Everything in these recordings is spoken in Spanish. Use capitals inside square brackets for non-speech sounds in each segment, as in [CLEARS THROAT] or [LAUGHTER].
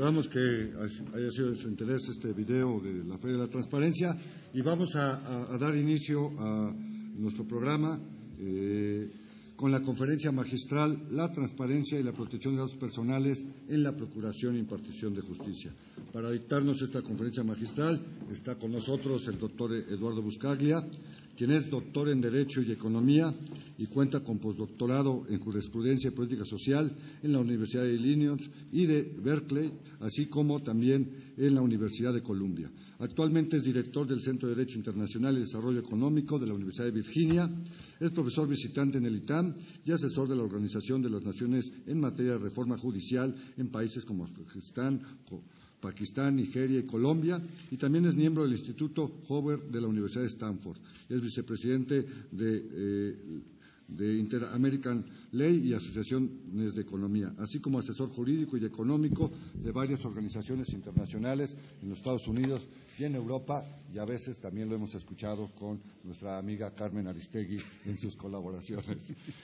Esperamos que haya sido de su interés este video de la Feria de la Transparencia y vamos a, dar inicio a nuestro programa eh, con la conferencia magistral La transparencia y la protección de datos personales en la Procuración e impartición de justicia. Para dictarnos esta conferencia magistral está con nosotros el doctor Eduardo Buscaglia, quien es doctor en Derecho y Economía y cuenta con postdoctorado en Jurisprudencia y Política Social en la Universidad de Illinois y de Berkeley, así como también en la Universidad de Columbia. Actualmente es director del Centro de Derecho Internacional y Desarrollo Económico de la Universidad de Virginia, es profesor visitante en el ITAM y asesor de la Organización de las Naciones en materia de reforma judicial en países como Afganistán, Pakistán, Nigeria y Colombia, y también es miembro del Instituto Hoover de la Universidad de Stanford. Es vicepresidente de eh, de Interamerican Ley y Asociaciones de Economía, así como asesor jurídico y económico de varias organizaciones internacionales en los Estados Unidos y en Europa, y a veces también lo hemos escuchado con nuestra amiga Carmen Aristegui en sus colaboraciones.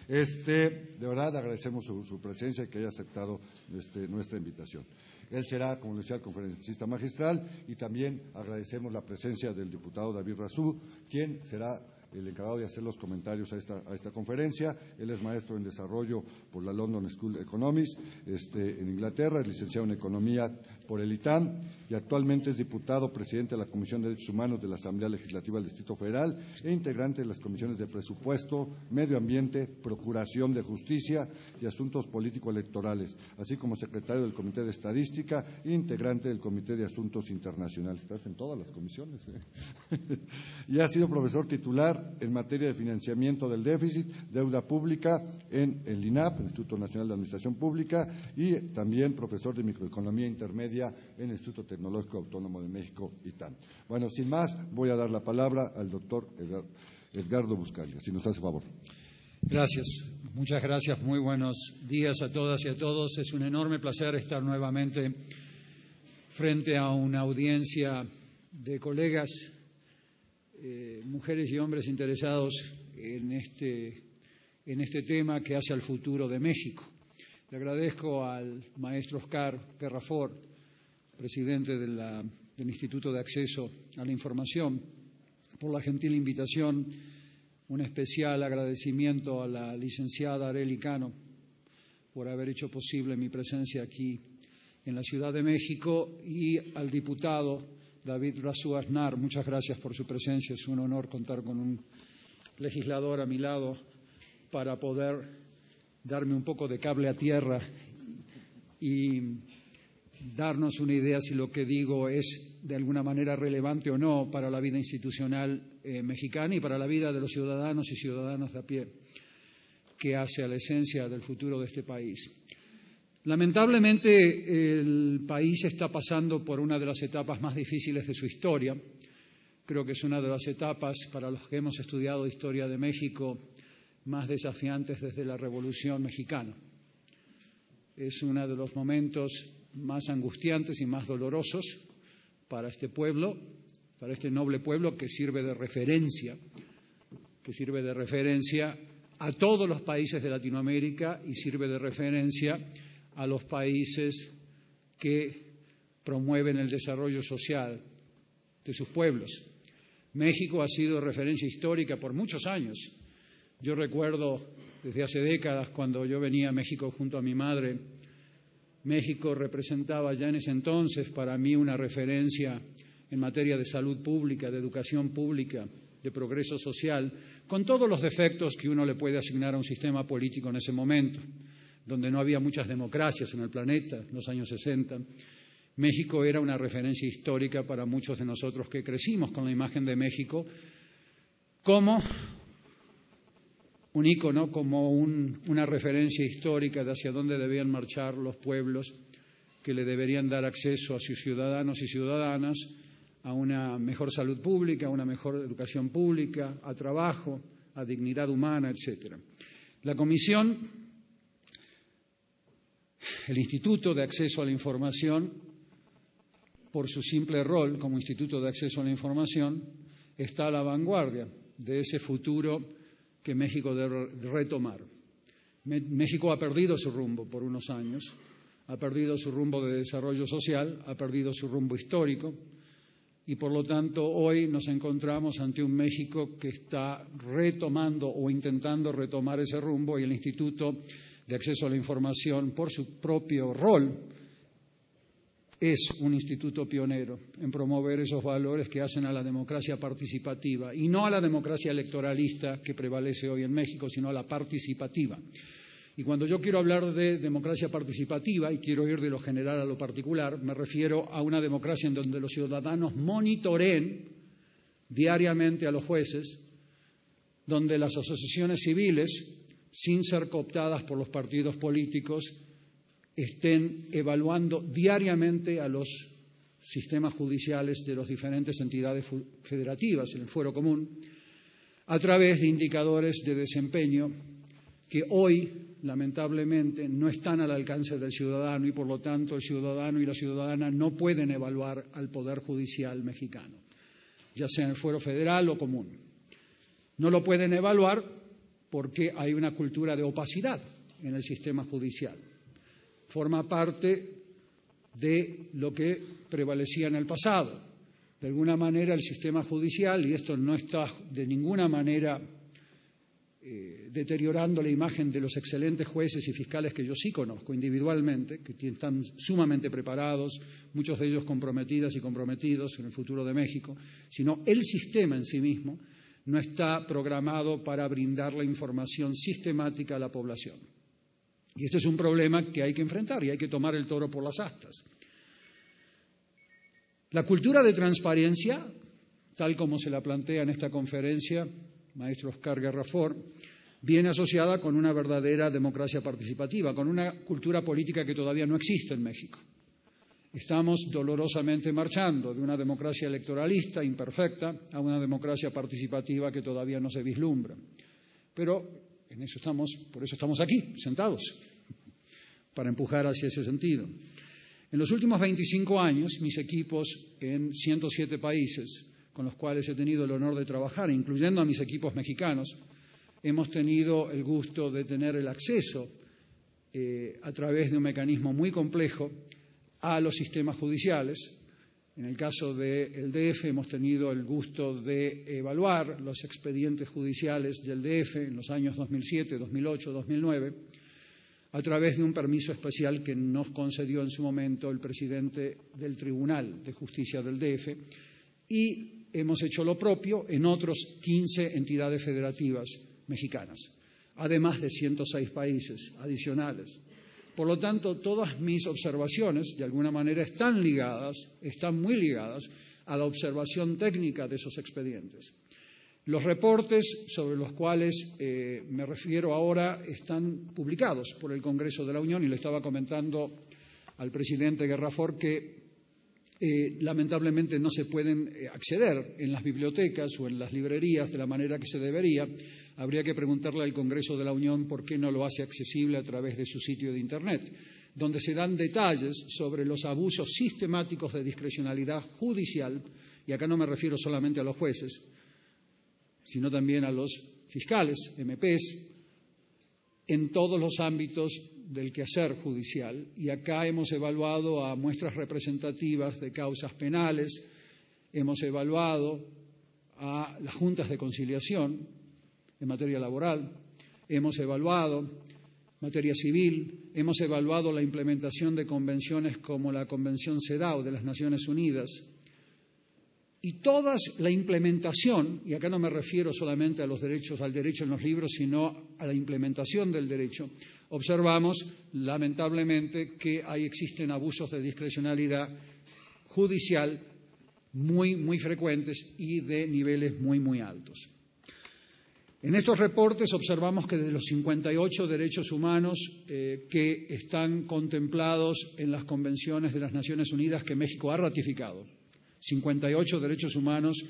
Este, de verdad agradecemos su, presencia y que haya aceptado este, nuestra invitación. Él será, como decía, el conferencista magistral y también agradecemos la presencia del diputado David Razú, quien será el encargado de hacer los comentarios a esta, conferencia. Él es maestro en desarrollo por la London School of Economics este, en Inglaterra, es licenciado en Economía por el ITAM y actualmente es diputado presidente de la Comisión de Derechos Humanos de la Asamblea Legislativa del Distrito Federal e integrante de las comisiones de Presupuesto, Medio Ambiente, Procuración de Justicia y Asuntos Político-Electorales, así como secretario del Comité de Estadística e integrante del Comité de Asuntos Internacionales. Estás en todas las comisiones. ¿eh? [LAUGHS] y ha sido profesor titular en materia de financiamiento del déficit, deuda pública en el INAP, el Instituto Nacional de Administración Pública, y también profesor de microeconomía intermedia en el Instituto Tecnológico Autónomo de México, ITAN. Bueno, sin más, voy a dar la palabra al doctor Edgardo Buscalia, si nos hace favor. Gracias, muchas gracias, muy buenos días a todas y a todos. Es un enorme placer estar nuevamente frente a una audiencia de colegas eh, mujeres y hombres interesados en este, en este tema que hace al futuro de México. Le agradezco al maestro Oscar Perrafor, presidente del Instituto de Acceso a la Información, por la gentil invitación. Un especial agradecimiento a la licenciada Areli Cano por haber hecho posible mi presencia aquí en la Ciudad de México y al diputado David Razú Aznar, muchas gracias por su presencia. Es un honor contar con un legislador a mi lado para poder darme un poco de cable a tierra y darnos una idea si lo que digo es de alguna manera relevante o no para la vida institucional eh, mexicana y para la vida de los ciudadanos y ciudadanas de a pie, que hace a la esencia del futuro de este país. Lamentablemente, el país está pasando por una de las etapas más difíciles de su historia. Creo que es una de las etapas, para los que hemos estudiado historia de México, más desafiantes desde la Revolución Mexicana. Es uno de los momentos más angustiantes y más dolorosos para este pueblo, para este noble pueblo que sirve de referencia, que sirve de referencia a todos los países de Latinoamérica y sirve de referencia a los países que promueven el desarrollo social de sus pueblos. México ha sido referencia histórica por muchos años. Yo recuerdo desde hace décadas cuando yo venía a México junto a mi madre, México representaba ya en ese entonces para mí una referencia en materia de salud pública, de educación pública, de progreso social, con todos los defectos que uno le puede asignar a un sistema político en ese momento donde no había muchas democracias en el planeta, en los años 60. México era una referencia histórica para muchos de nosotros que crecimos con la imagen de México como un ícono, como una referencia histórica de hacia dónde debían marchar los pueblos que le deberían dar acceso a sus ciudadanos y ciudadanas a una mejor salud pública, a una mejor educación pública, a trabajo, a dignidad humana, etc. La Comisión el Instituto de Acceso a la Información, por su simple rol como Instituto de Acceso a la Información, está a la vanguardia de ese futuro que México debe retomar. México ha perdido su rumbo por unos años, ha perdido su rumbo de desarrollo social, ha perdido su rumbo histórico y por lo tanto hoy nos encontramos ante un México que está retomando o intentando retomar ese rumbo y el Instituto de Acceso a la Información, por su propio rol, es un instituto pionero en promover esos valores que hacen a la democracia participativa y no a la democracia electoralista que prevalece hoy en México, sino a la participativa. Y cuando yo quiero hablar de democracia participativa y quiero ir de lo general a lo particular, me refiero a una democracia en donde los ciudadanos monitoreen diariamente a los jueces, donde las asociaciones civiles, sin ser cooptadas por los partidos políticos, estén evaluando diariamente a los sistemas judiciales de las diferentes entidades federativas en el fuero común a través de indicadores de desempeño que hoy, lamentablemente, no están al alcance del ciudadano y, por lo tanto, el ciudadano y la ciudadana no pueden evaluar al Poder Judicial mexicano, ya sea en el fuero federal o común. No lo pueden evaluar porque hay una cultura de opacidad en el sistema judicial forma parte de lo que prevalecía en el pasado. De alguna manera el sistema judicial, y esto no está de ninguna manera eh, deteriorando la imagen de los excelentes jueces y fiscales que yo sí conozco individualmente, que están sumamente preparados, muchos de ellos comprometidas y comprometidos en el futuro de México, sino el sistema en sí mismo no está programado para brindar la información sistemática a la población. Y este es un problema que hay que enfrentar y hay que tomar el toro por las astas. La cultura de transparencia, tal como se la plantea en esta conferencia, maestro Oscar Guerrafort, viene asociada con una verdadera democracia participativa, con una cultura política que todavía no existe en México. Estamos dolorosamente marchando de una democracia electoralista imperfecta a una democracia participativa que todavía no se vislumbra. Pero en eso estamos, por eso estamos aquí, sentados, para empujar hacia ese sentido. En los últimos 25 años, mis equipos en 107 países con los cuales he tenido el honor de trabajar, incluyendo a mis equipos mexicanos, hemos tenido el gusto de tener el acceso eh, a través de un mecanismo muy complejo a los sistemas judiciales, en el caso del DF hemos tenido el gusto de evaluar los expedientes judiciales del DF en los años 2007, 2008, 2009 a través de un permiso especial que nos concedió en su momento el presidente del Tribunal de Justicia del DF y hemos hecho lo propio en otros 15 entidades federativas mexicanas, además de 106 países adicionales. Por lo tanto, todas mis observaciones, de alguna manera, están ligadas, están muy ligadas a la observación técnica de esos expedientes. Los reportes sobre los cuales eh, me refiero ahora están publicados por el Congreso de la Unión y le estaba comentando al presidente Guerrafort que eh, lamentablemente no se pueden eh, acceder en las bibliotecas o en las librerías de la manera que se debería. Habría que preguntarle al Congreso de la Unión por qué no lo hace accesible a través de su sitio de Internet, donde se dan detalles sobre los abusos sistemáticos de discrecionalidad judicial, y acá no me refiero solamente a los jueces, sino también a los fiscales, MPs, en todos los ámbitos del quehacer judicial. Y acá hemos evaluado a muestras representativas de causas penales, hemos evaluado a las juntas de conciliación en materia laboral, hemos evaluado materia civil, hemos evaluado la implementación de convenciones como la Convención CEDAW de las Naciones Unidas, y toda la implementación, y acá no me refiero solamente a los derechos, al derecho en los libros, sino a la implementación del derecho, observamos lamentablemente que ahí existen abusos de discrecionalidad judicial muy, muy frecuentes y de niveles muy, muy altos. En estos reportes observamos que de los 58 derechos humanos eh, que están contemplados en las convenciones de las Naciones Unidas que México ha ratificado, 58 derechos humanos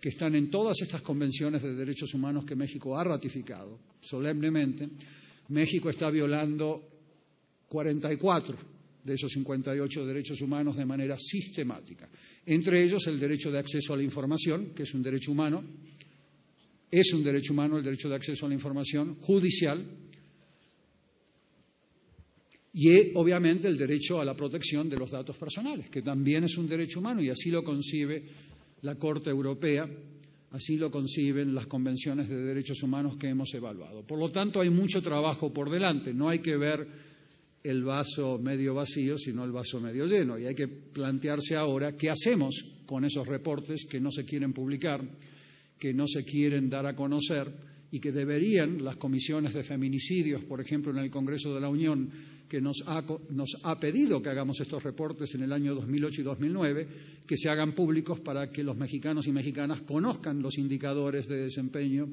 que están en todas estas convenciones de derechos humanos que México ha ratificado solemnemente, México está violando 44 de esos 58 derechos humanos de manera sistemática. Entre ellos el derecho de acceso a la información, que es un derecho humano, es un derecho humano el derecho de acceso a la información judicial, Y obviamente el derecho a la protección de los datos personales, que también es un derecho humano y así lo concibe la Corte Europea, así lo conciben las convenciones de derechos humanos que hemos evaluado. Por lo tanto, hay mucho trabajo por delante, no hay que ver el vaso medio vacío, sino el vaso medio lleno. Y hay que plantearse ahora qué hacemos con esos reportes que no se quieren publicar, que no se quieren dar a conocer y que deberían las comisiones de feminicidios, por ejemplo, en el Congreso de la Unión, que nos ha, pedido que hagamos estos reportes en el año 2008 y 2009, que se hagan públicos para que los mexicanos y mexicanas conozcan los indicadores de desempeño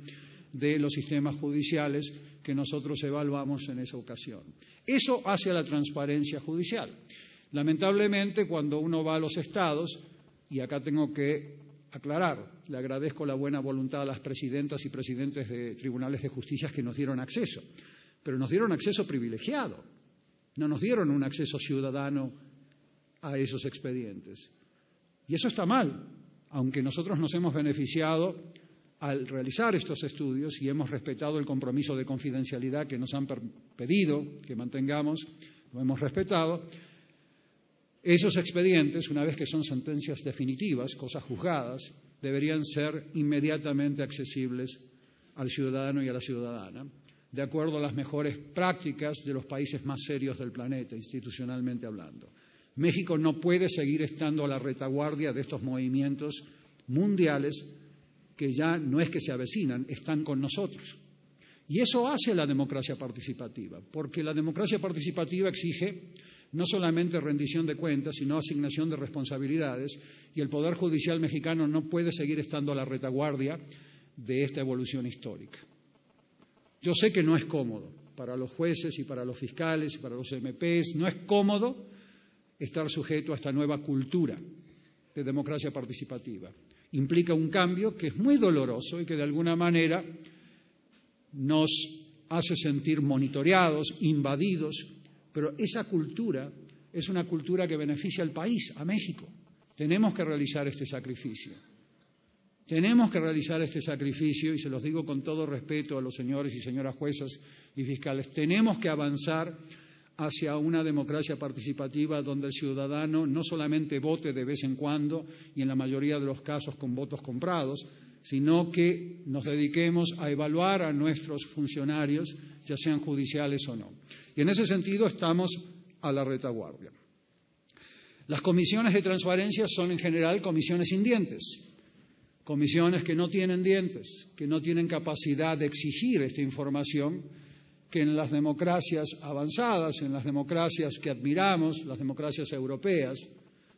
de los sistemas judiciales que nosotros evaluamos en esa ocasión. Eso hace a la transparencia judicial. Lamentablemente, cuando uno va a los estados, y acá tengo que aclarar, le agradezco la buena voluntad a las presidentas y presidentes de tribunales de justicia que nos dieron acceso, pero nos dieron acceso privilegiado no nos dieron un acceso ciudadano a esos expedientes. Y eso está mal, aunque nosotros nos hemos beneficiado al realizar estos estudios y hemos respetado el compromiso de confidencialidad que nos han pedido que mantengamos, lo hemos respetado, esos expedientes, una vez que son sentencias definitivas, cosas juzgadas, deberían ser inmediatamente accesibles al ciudadano y a la ciudadana de acuerdo a las mejores prácticas de los países más serios del planeta, institucionalmente hablando. México no puede seguir estando a la retaguardia de estos movimientos mundiales que ya no es que se avecinan, están con nosotros. Y eso hace la democracia participativa, porque la democracia participativa exige no solamente rendición de cuentas, sino asignación de responsabilidades, y el Poder Judicial mexicano no puede seguir estando a la retaguardia de esta evolución histórica. Yo sé que no es cómodo para los jueces y para los fiscales y para los MPs, no es cómodo estar sujeto a esta nueva cultura de democracia participativa. Implica un cambio que es muy doloroso y que de alguna manera nos hace sentir monitoreados, invadidos, pero esa cultura es una cultura que beneficia al país, a México. Tenemos que realizar este sacrificio. Tenemos que realizar este sacrificio, y se los digo con todo respeto a los señores y señoras juezas y fiscales, tenemos que avanzar hacia una democracia participativa donde el ciudadano no solamente vote de vez en cuando y en la mayoría de los casos con votos comprados, sino que nos dediquemos a evaluar a nuestros funcionarios, ya sean judiciales o no. Y en ese sentido estamos a la retaguardia. Las comisiones de transparencia son en general comisiones sin dientes comisiones que no tienen dientes, que no tienen capacidad de exigir esta información, que en las democracias avanzadas, en las democracias que admiramos, las democracias europeas,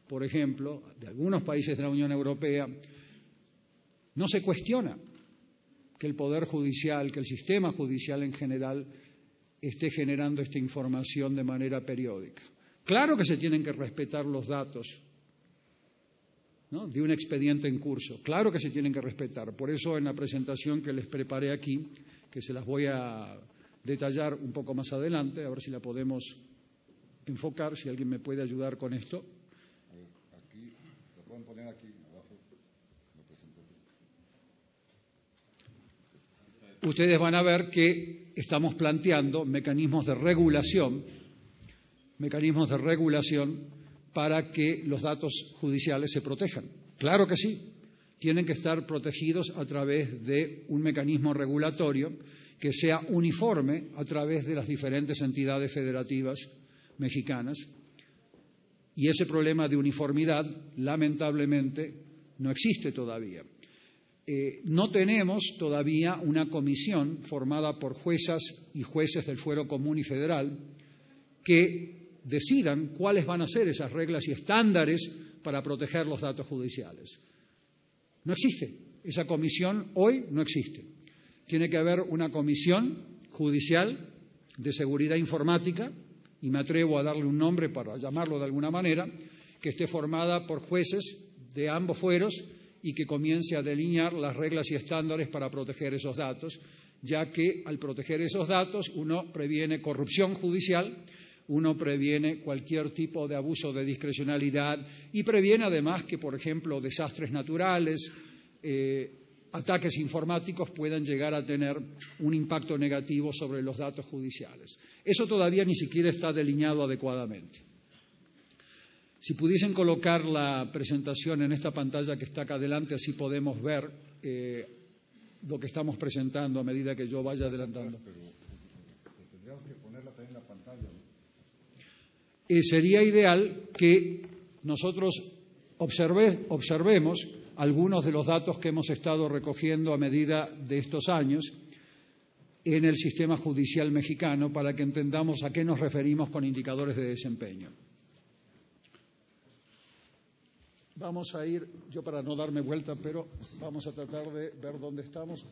por ejemplo, de algunos países de la Unión Europea, no se cuestiona que el Poder Judicial, que el sistema judicial en general esté generando esta información de manera periódica. Claro que se tienen que respetar los datos de un expediente en curso. Claro que se tienen que respetar. Por eso en la presentación que les preparé aquí, que se las voy a detallar un poco más adelante, a ver si la podemos enfocar, si alguien me puede ayudar con esto. Ustedes van a ver que estamos planteando mecanismos de regulación, mecanismos de regulación para que los datos judiciales se protejan. Claro que sí, tienen que estar protegidos a través de un mecanismo regulatorio que sea uniforme a través de las diferentes entidades federativas mexicanas. Y ese problema de uniformidad, lamentablemente, no existe todavía. Eh, no tenemos todavía una comisión formada por juezas y jueces del Fuero Común y Federal que decidan cuáles van a ser esas reglas y estándares para proteger los datos judiciales. No existe. Esa comisión hoy no existe. Tiene que haber una comisión judicial de seguridad informática, y me atrevo a darle un nombre para llamarlo de alguna manera, que esté formada por jueces de ambos fueros y que comience a delinear las reglas y estándares para proteger esos datos, ya que al proteger esos datos uno previene corrupción judicial, uno previene cualquier tipo de abuso de discrecionalidad y previene además que, por ejemplo, desastres naturales, eh, ataques informáticos puedan llegar a tener un impacto negativo sobre los datos judiciales. Eso todavía ni siquiera está delineado adecuadamente. Si pudiesen colocar la presentación en esta pantalla que está acá adelante, así podemos ver eh, lo que estamos presentando a medida que yo vaya adelantando. Eh, sería ideal que nosotros observemos algunos de los datos que hemos estado recogiendo a medida de estos años en el sistema judicial mexicano para que entendamos a qué nos referimos con indicadores de desempeño. Vamos a ir, yo para no darme vuelta, pero vamos a tratar de ver dónde estamos.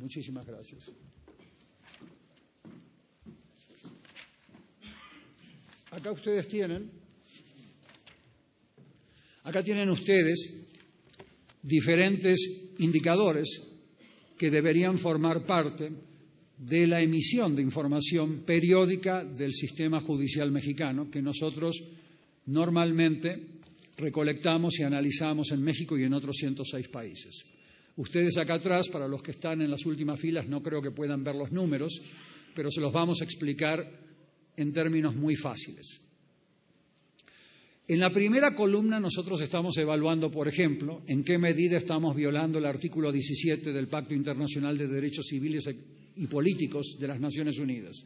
Muchísimas gracias. Acá ustedes tienen, acá tienen ustedes diferentes indicadores que deberían formar parte de la emisión de información periódica del sistema judicial mexicano que nosotros normalmente recolectamos y analizamos en México y en otros 106 países. Ustedes acá atrás, para los que están en las últimas filas, no creo que puedan ver los números, pero se los vamos a explicar en términos muy fáciles. En la primera columna nosotros estamos evaluando, por ejemplo, en qué medida estamos violando el artículo 17 del Pacto Internacional de Derechos Civiles y Políticos de las Naciones Unidas.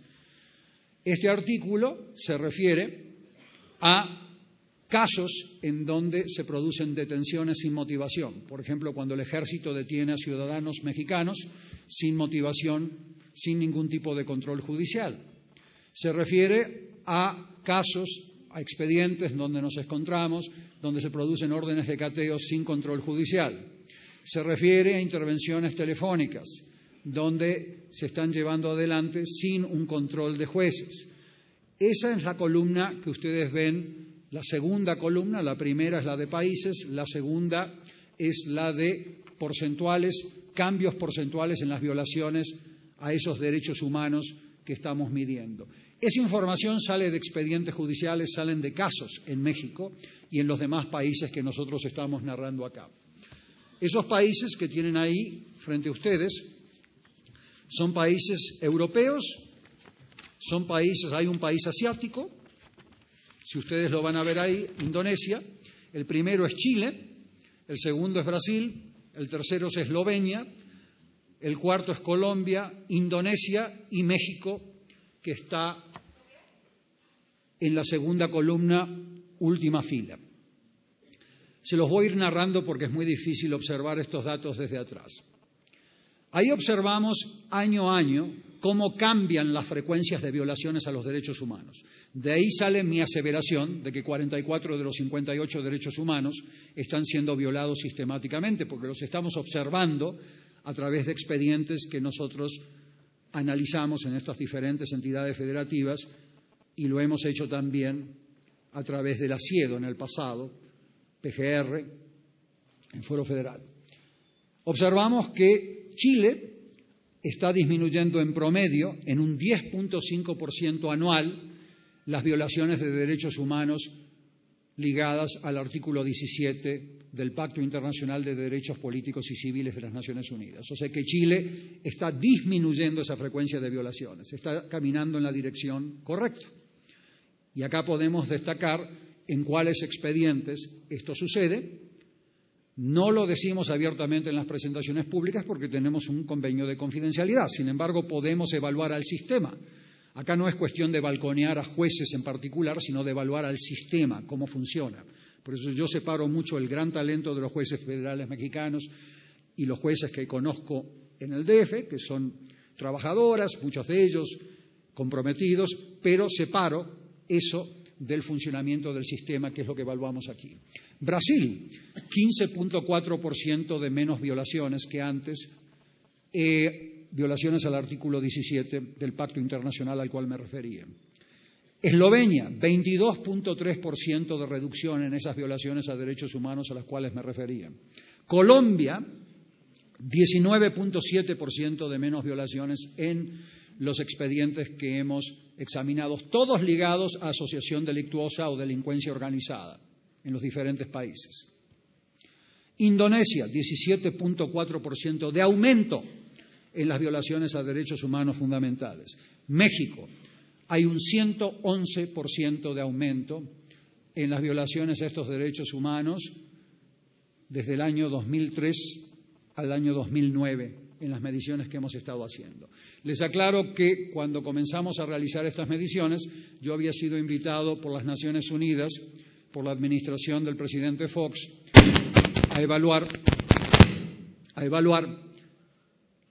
Este artículo se refiere a casos en donde se producen detenciones sin motivación. Por ejemplo, cuando el ejército detiene a ciudadanos mexicanos sin motivación, sin ningún tipo de control judicial. Se refiere a casos a expedientes donde nos encontramos, donde se producen órdenes de cateo sin control judicial. Se refiere a intervenciones telefónicas, donde se están llevando adelante sin un control de jueces. Esa es la columna que ustedes ven, la segunda columna, la primera es la de países, la segunda es la de porcentuales, cambios porcentuales en las violaciones a esos derechos humanos que estamos midiendo. Esa información sale de expedientes judiciales, salen de casos en México y en los demás países que nosotros estamos narrando acá. Esos países que tienen ahí frente a ustedes son países europeos, son países, hay un país asiático, si ustedes lo van a ver ahí, Indonesia, el primero es Chile, el segundo es Brasil, el tercero es Eslovenia, el cuarto es Colombia, Indonesia y México que está en la segunda columna, última fila. Se los voy a ir narrando porque es muy difícil observar estos datos desde atrás. Ahí observamos año a año cómo cambian las frecuencias de violaciones a los derechos humanos. De ahí sale mi aseveración de que 44 de los 58 derechos humanos están siendo violados sistemáticamente, porque los estamos observando a través de expedientes que nosotros analizamos en estas diferentes entidades federativas y lo hemos hecho también a través del ASIEDO en el pasado, PGR, en Foro Federal. Observamos que Chile está disminuyendo en promedio en un 10.5% anual las violaciones de derechos humanos ligadas al artículo 17 del Pacto Internacional de Derechos Políticos y Civiles de las Naciones Unidas. O sea que Chile está disminuyendo esa frecuencia de violaciones, está caminando en la dirección correcta. Y acá podemos destacar en cuáles expedientes esto sucede. No lo decimos abiertamente en las presentaciones públicas porque tenemos un convenio de confidencialidad. Sin embargo, podemos evaluar al sistema. Acá no es cuestión de balconear a jueces en particular, sino de evaluar al sistema, cómo funciona. Por eso yo separo mucho el gran talento de los jueces federales mexicanos y los jueces que conozco en el DF, que son trabajadoras, muchos de ellos comprometidos, pero separo eso del funcionamiento del sistema, que es lo que evaluamos aquí. Brasil, 15.4% de menos violaciones que antes, eh, violaciones al artículo 17 del Pacto Internacional al cual me refería. Eslovenia, 22.3% de reducción en esas violaciones a derechos humanos a las cuales me refería. Colombia, 19.7% de menos violaciones en los expedientes que hemos examinado, todos ligados a asociación delictuosa o delincuencia organizada en los diferentes países. Indonesia, 17.4% de aumento en las violaciones a derechos humanos fundamentales. México, hay un 111% de aumento en las violaciones a estos derechos humanos desde el año 2003 al año 2009 en las mediciones que hemos estado haciendo. Les aclaro que cuando comenzamos a realizar estas mediciones, yo había sido invitado por las Naciones Unidas, por la administración del presidente Fox, a evaluar, a evaluar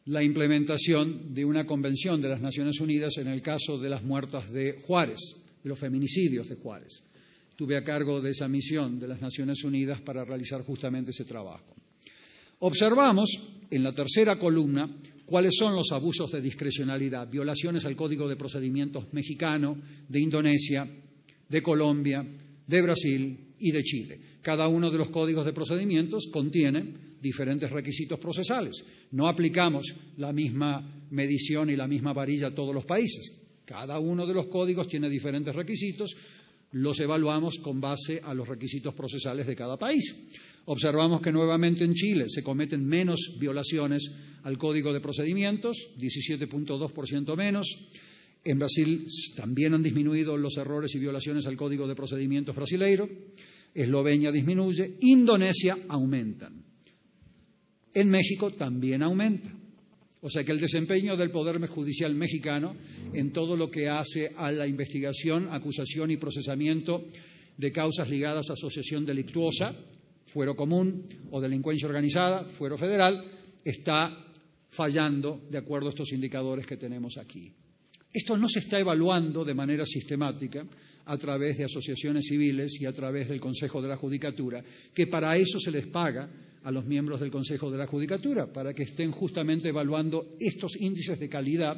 la implementación de una convención de las Naciones Unidas en el caso de las muertas de Juárez, de los feminicidios de Juárez. Tuve a cargo de esa misión de las Naciones Unidas para realizar justamente ese trabajo. Observamos en la tercera columna cuáles son los abusos de discrecionalidad, violaciones al Código de Procedimientos mexicano, de Indonesia, de Colombia, de Brasil y de Chile. Cada uno de los códigos de procedimientos contiene diferentes requisitos procesales. No aplicamos la misma medición y la misma varilla a todos los países. Cada uno de los códigos tiene diferentes requisitos, los evaluamos con base a los requisitos procesales de cada país. Observamos que nuevamente en Chile se cometen menos violaciones al Código de Procedimientos, 17.2% menos. En Brasil también han disminuido los errores y violaciones al Código de Procedimientos brasileiro. Eslovenia disminuye. Indonesia aumentan en México también aumenta. O sea que el desempeño del Poder Judicial mexicano en todo lo que hace a la investigación, acusación y procesamiento de causas ligadas a asociación delictuosa, fuero común o delincuencia organizada, fuero federal, está fallando de acuerdo a estos indicadores que tenemos aquí. Esto no se está evaluando de manera sistemática a través de asociaciones civiles y a través del Consejo de la Judicatura, que para eso se les paga a los miembros del Consejo de la Judicatura, para que estén justamente evaluando estos índices de calidad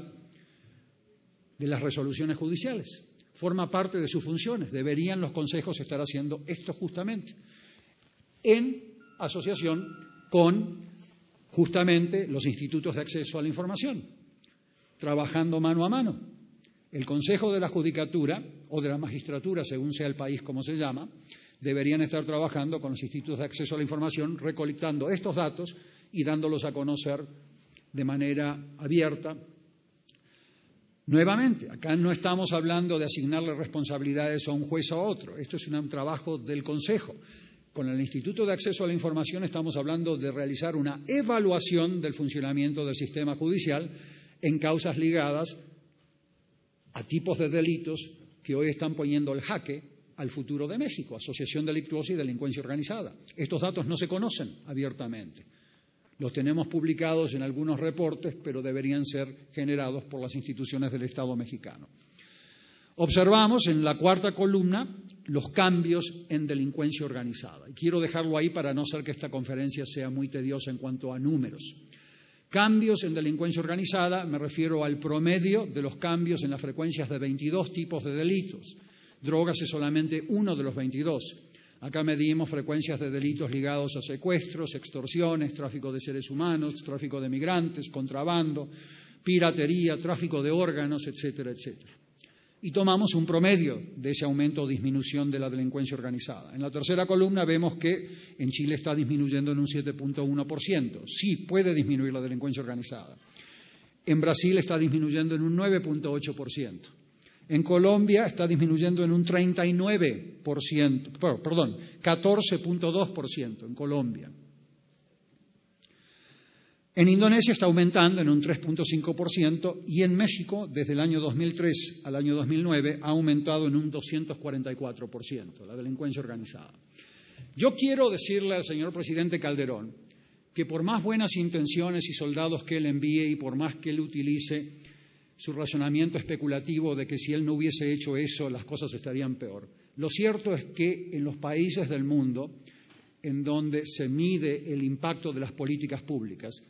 de las resoluciones judiciales. Forma parte de sus funciones. Deberían los consejos estar haciendo esto justamente, en asociación con justamente los institutos de acceso a la información, trabajando mano a mano. El Consejo de la Judicatura, o de la Magistratura, según sea el país como se llama, deberían estar trabajando con los institutos de acceso a la información, recolectando estos datos y dándolos a conocer de manera abierta. Nuevamente, acá no estamos hablando de asignarle responsabilidades a un juez o a otro, esto es un trabajo del Consejo. Con el Instituto de Acceso a la Información estamos hablando de realizar una evaluación del funcionamiento del sistema judicial en causas ligadas a tipos de delitos que hoy están poniendo el jaque al futuro de México, asociación delictuosa y delincuencia organizada. Estos datos no se conocen abiertamente. Los tenemos publicados en algunos reportes, pero deberían ser generados por las instituciones del Estado mexicano. Observamos en la cuarta columna los cambios en delincuencia organizada. Y quiero dejarlo ahí para no ser que esta conferencia sea muy tediosa en cuanto a números. Cambios en delincuencia organizada, me refiero al promedio de los cambios en las frecuencias de 22 tipos de delitos. Drogas es solamente uno de los 22. Acá medimos frecuencias de delitos ligados a secuestros, extorsiones, tráfico de seres humanos, tráfico de migrantes, contrabando, piratería, tráfico de órganos, etcétera, etcétera. Y tomamos un promedio de ese aumento o disminución de la delincuencia organizada. En la tercera columna vemos que en Chile está disminuyendo en un 7.1%. Sí, puede disminuir la delincuencia organizada. En Brasil está disminuyendo en un 9.8%. En Colombia está disminuyendo en un 39%, perdón, 14.2% en Colombia. En Indonesia está aumentando en un 3.5% y en México, desde el año 2003 al año 2009, ha aumentado en un 244% la delincuencia organizada. Yo quiero decirle al señor presidente Calderón que por más buenas intenciones y soldados que él envíe y por más que él utilice su razonamiento especulativo de que si él no hubiese hecho eso las cosas estarían peor. Lo cierto es que en los países del mundo en donde se mide el impacto de las políticas públicas,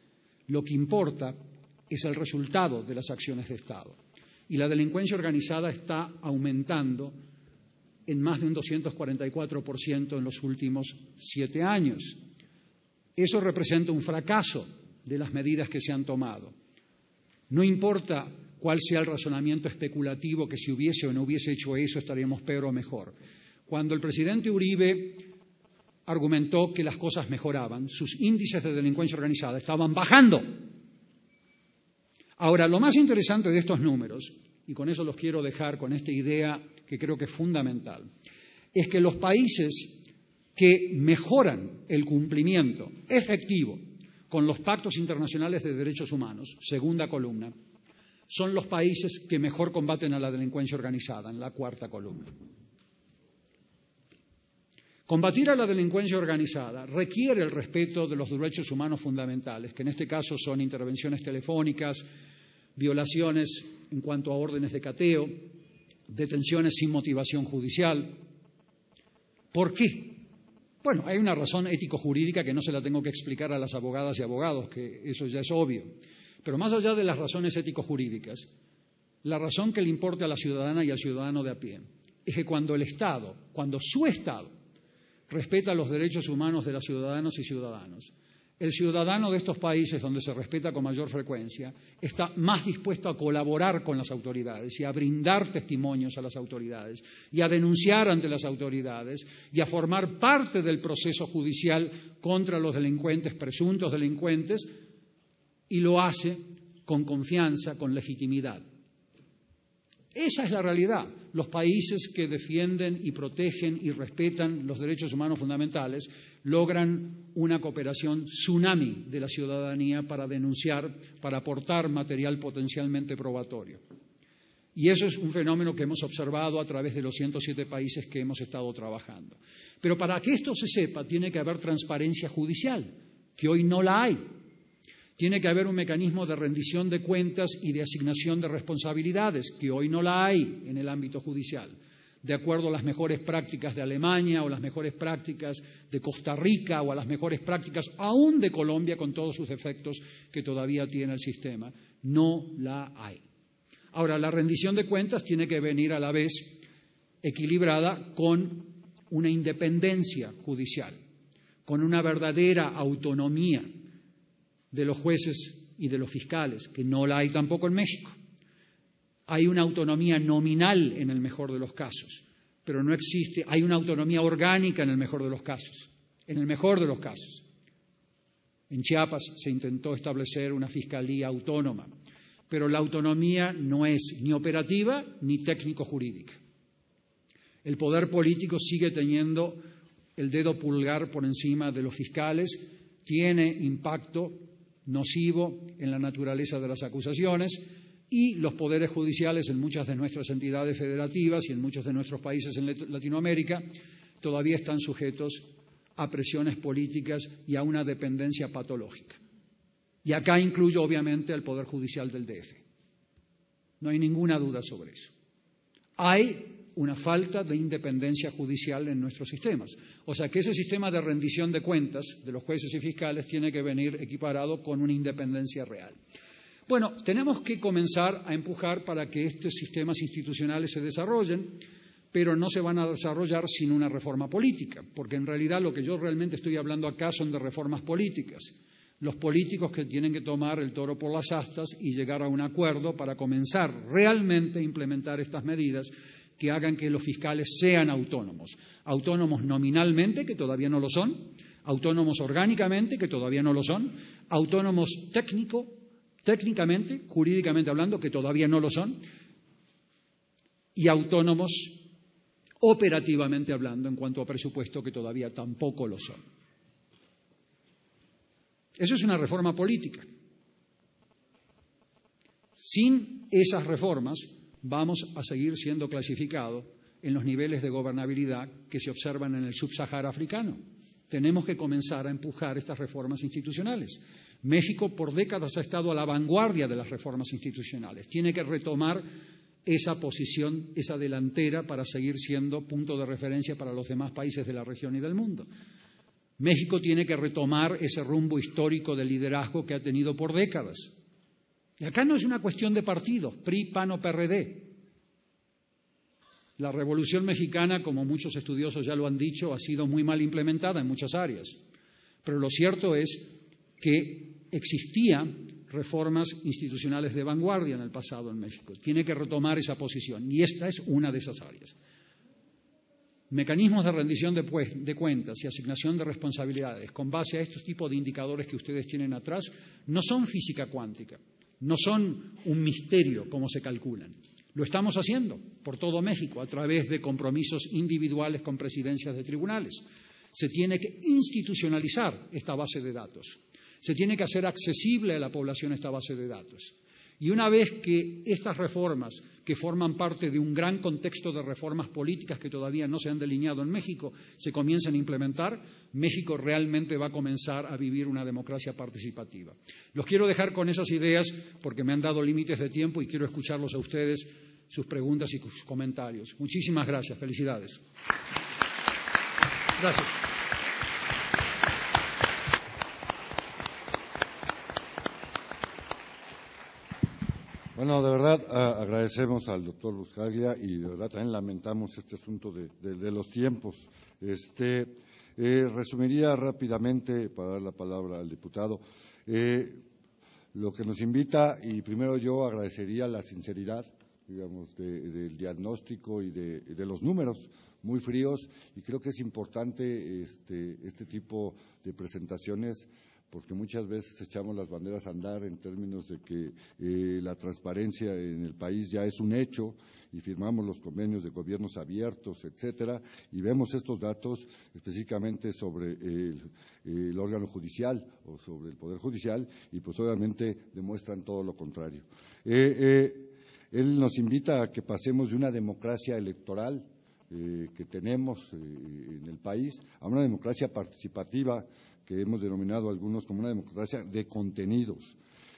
lo que importa es el resultado de las acciones de Estado. Y la delincuencia organizada está aumentando en más de un 244% en los últimos siete años. Eso representa un fracaso de las medidas que se han tomado. No importa cuál sea el razonamiento especulativo que si hubiese o no hubiese hecho eso estaríamos peor o mejor. Cuando el presidente Uribe argumentó que las cosas mejoraban, sus índices de delincuencia organizada estaban bajando. Ahora, lo más interesante de estos números, y con eso los quiero dejar con esta idea que creo que es fundamental, es que los países que mejoran el cumplimiento efectivo con los pactos internacionales de derechos humanos, segunda columna, son los países que mejor combaten a la delincuencia organizada, en la cuarta columna. Combatir a la delincuencia organizada requiere el respeto de los derechos humanos fundamentales, que en este caso son intervenciones telefónicas, violaciones en cuanto a órdenes de cateo, detenciones sin motivación judicial. ¿Por qué? Bueno, hay una razón ético-jurídica que no se la tengo que explicar a las abogadas y abogados, que eso ya es obvio. Pero más allá de las razones ético-jurídicas, la razón que le importa a la ciudadana y al ciudadano de a pie es que cuando el Estado, cuando su Estado respeta los derechos humanos de los ciudadanos y ciudadanos, el ciudadano de estos países donde se respeta con mayor frecuencia está más dispuesto a colaborar con las autoridades y a brindar testimonios a las autoridades y a denunciar ante las autoridades y a formar parte del proceso judicial contra los delincuentes, presuntos delincuentes, y lo hace con confianza, con legitimidad. Esa es la realidad. Los países que defienden y protegen y respetan los derechos humanos fundamentales logran una cooperación tsunami de la ciudadanía para denunciar, para aportar material potencialmente probatorio. Y eso es un fenómeno que hemos observado a través de los 107 países que hemos estado trabajando. Pero para que esto se sepa, tiene que haber transparencia judicial, que hoy no la hay. Tiene que haber un mecanismo de rendición de cuentas y de asignación de responsabilidades, que hoy no la hay en el ámbito judicial, de acuerdo a las mejores prácticas de Alemania o las mejores prácticas de Costa Rica o a las mejores prácticas aún de Colombia con todos sus efectos que todavía tiene el sistema. No la hay. Ahora, la rendición de cuentas tiene que venir a la vez equilibrada con una independencia judicial, con una verdadera autonomía de los jueces y de los fiscales, que no la hay tampoco en México. Hay una autonomía nominal en el mejor de los casos, pero no existe, hay una autonomía orgánica en el mejor de los casos, en el mejor de los casos. En Chiapas se intentó establecer una fiscalía autónoma, pero la autonomía no es ni operativa ni técnico-jurídica. El poder político sigue teniendo el dedo pulgar por encima de los fiscales, tiene impacto nocivo en la naturaleza de las acusaciones y los poderes judiciales en muchas de nuestras entidades federativas y en muchos de nuestros países en Latinoamérica todavía están sujetos a presiones políticas y a una dependencia patológica. Y acá incluyo obviamente al Poder Judicial del DF. No hay ninguna duda sobre eso. Hay una falta de independencia judicial en nuestros sistemas. O sea que ese sistema de rendición de cuentas de los jueces y fiscales tiene que venir equiparado con una independencia real. Bueno, tenemos que comenzar a empujar para que estos sistemas institucionales se desarrollen, pero no se van a desarrollar sin una reforma política, porque en realidad lo que yo realmente estoy hablando acá son de reformas políticas. Los políticos que tienen que tomar el toro por las astas y llegar a un acuerdo para comenzar realmente a implementar estas medidas que hagan que los fiscales sean autónomos. Autónomos nominalmente, que todavía no lo son, autónomos orgánicamente, que todavía no lo son, autónomos técnico, técnicamente, jurídicamente hablando, que todavía no lo son, y autónomos operativamente hablando en cuanto a presupuesto, que todavía tampoco lo son. Eso es una reforma política. Sin esas reformas, vamos a seguir siendo clasificados en los niveles de gobernabilidad que se observan en el subsahara africano. Tenemos que comenzar a empujar estas reformas institucionales. México por décadas ha estado a la vanguardia de las reformas institucionales. Tiene que retomar esa posición, esa delantera, para seguir siendo punto de referencia para los demás países de la región y del mundo. México tiene que retomar ese rumbo histórico de liderazgo que ha tenido por décadas. Y acá no es una cuestión de partidos, PRI, PAN o PRD. La Revolución Mexicana, como muchos estudiosos ya lo han dicho, ha sido muy mal implementada en muchas áreas. Pero lo cierto es que existían reformas institucionales de vanguardia en el pasado en México. Tiene que retomar esa posición y esta es una de esas áreas. mecanismos de rendición de, de, cuentas y asignación de responsabilidades con base a estos tipos de indicadores que ustedes tienen atrás no son física cuántica, no son un misterio como se calculan. Lo estamos haciendo por todo México a través de compromisos individuales con presidencias de tribunales. Se tiene que institucionalizar esta base de datos. Se tiene que hacer accesible a la población esta base de datos. Y una vez que estas reformas, que forman parte de un gran contexto de reformas políticas que todavía no se han delineado en México, se comiencen a implementar, México realmente va a comenzar a vivir una democracia participativa. Los quiero dejar con esas ideas porque me han dado límites de tiempo y quiero escucharlos a ustedes, sus preguntas y sus comentarios. Muchísimas gracias. Felicidades. Gracias. Bueno, de verdad agradecemos al doctor Buscaglia y de verdad también lamentamos este asunto de, los tiempos. Este, eh, resumiría rápidamente, para dar la palabra al diputado, eh, lo que nos invita, y primero yo agradecería la sinceridad, digamos, del diagnóstico y de, los números muy fríos, y creo que es importante este, este tipo de presentaciones porque muchas veces echamos las banderas a andar en términos de que eh, la transparencia en el país ya es un hecho y firmamos los convenios de gobiernos abiertos, etcétera, y vemos estos datos específicamente sobre el, órgano judicial o sobre el Poder Judicial y pues obviamente demuestran todo lo contrario. Eh, eh, él nos invita a que pasemos de una democracia electoral que tenemos en el país a una democracia participativa que hemos denominado algunos como una democracia de contenidos.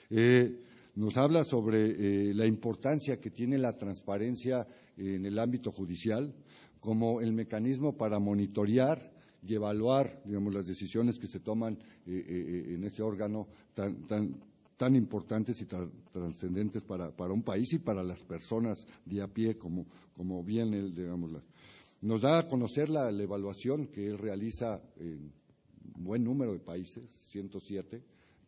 Eh, nos habla sobre eh, la importancia que tiene la transparencia en el ámbito judicial como el mecanismo para monitorear y evaluar digamos, las decisiones que se toman eh, en ese órgano tan, importantes y trascendentes para, un país y para las personas de a pie, como, bien él, digamos, nos da a conocer la, la evaluación que él realiza en buen número de países, 107,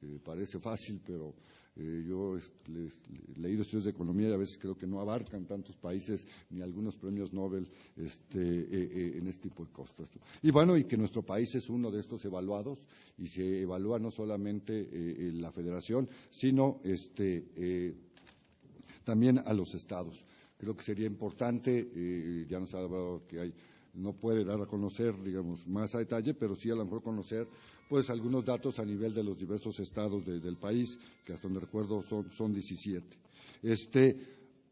eh, parece fácil, pero eh, yo he leído estudios de economía y a veces creo que no abarcan tantos países ni algunos premios Nobel este, eh, en este tipo de costas. Y bueno, y que nuestro país es uno de estos evaluados y se evalúa no solamente en la federación, sino este, también a los estados. Creo que sería importante, ya nos ha hablado que hay no puede dar a conocer, digamos, más a detalle, pero sí a lo mejor conocer, pues, algunos datos a nivel de los diversos estados del país, que hasta donde recuerdo son, son 17. Este,